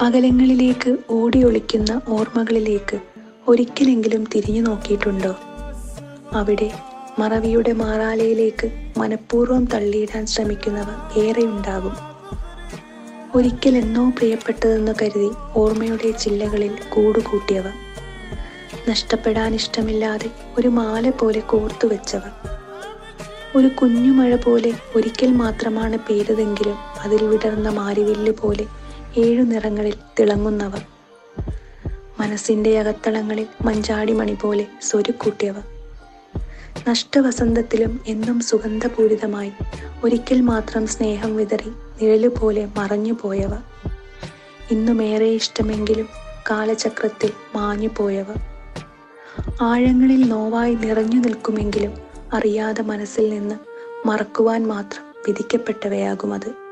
അകലങ്ങളിലേക്ക് ഓടിയൊളിക്കുന്ന ഓർമ്മകളിലേക്ക് ഒരിക്കലെങ്കിലും തിരിഞ്ഞു നോക്കിയിട്ടുണ്ടോ? അവിടെ മറവിയുടെ മാറാലയിലേക്ക് മനഃപൂർവം തള്ളിയിടാൻ ശ്രമിക്കുന്നവർ ഏറെയുണ്ടാകും ഒരിക്കൽ എന്നോ പ്രിയപ്പെട്ടതെന്ന് കരുതി ഓർമ്മയുടെ ചില്ലകളിൽ കൂടുകൂട്ടിയവർ നഷ്ടപ്പെടാൻ ഇഷ്ടമില്ലാതെ ഒരു മാല പോലെ കോർത്തു വെച്ചവർ ഒരു കുഞ്ഞുമഴ പോലെ ഒരിക്കൽ മാത്രമാണ് പെയ്തതെങ്കിലും അതിൽ വിടർന്ന മാരിവില്ല് പോലെ ഏഴു നിറങ്ങളിൽ തിളങ്ങുന്നവർ. മനസ്സിന്റെ അകത്തളങ്ങളിൽ മഞ്ചാടിമണി പോലെ സ്വരുക്കൂട്ടിയവർ. നഷ്ടവസന്തത്തിലും എന്നും സുഗന്ധപൂരിതമായി ഒരിക്കൽ മാത്രം സ്നേഹം വിതറി നിഴലു പോലെ മറഞ്ഞു പോയവ ഇന്നുമേറെ ഇഷ്ടമെങ്കിലും കാലചക്രത്തിൽ മാഞ്ഞു പോയവ ആഴങ്ങളിൽ നോവായി നിറഞ്ഞു നിൽക്കുമെങ്കിലും അറിയാതെ മനസ്സിൽ നിന്ന് മറക്കുവാൻ മാത്രം വിധിക്കപ്പെട്ടവയാകുമത്.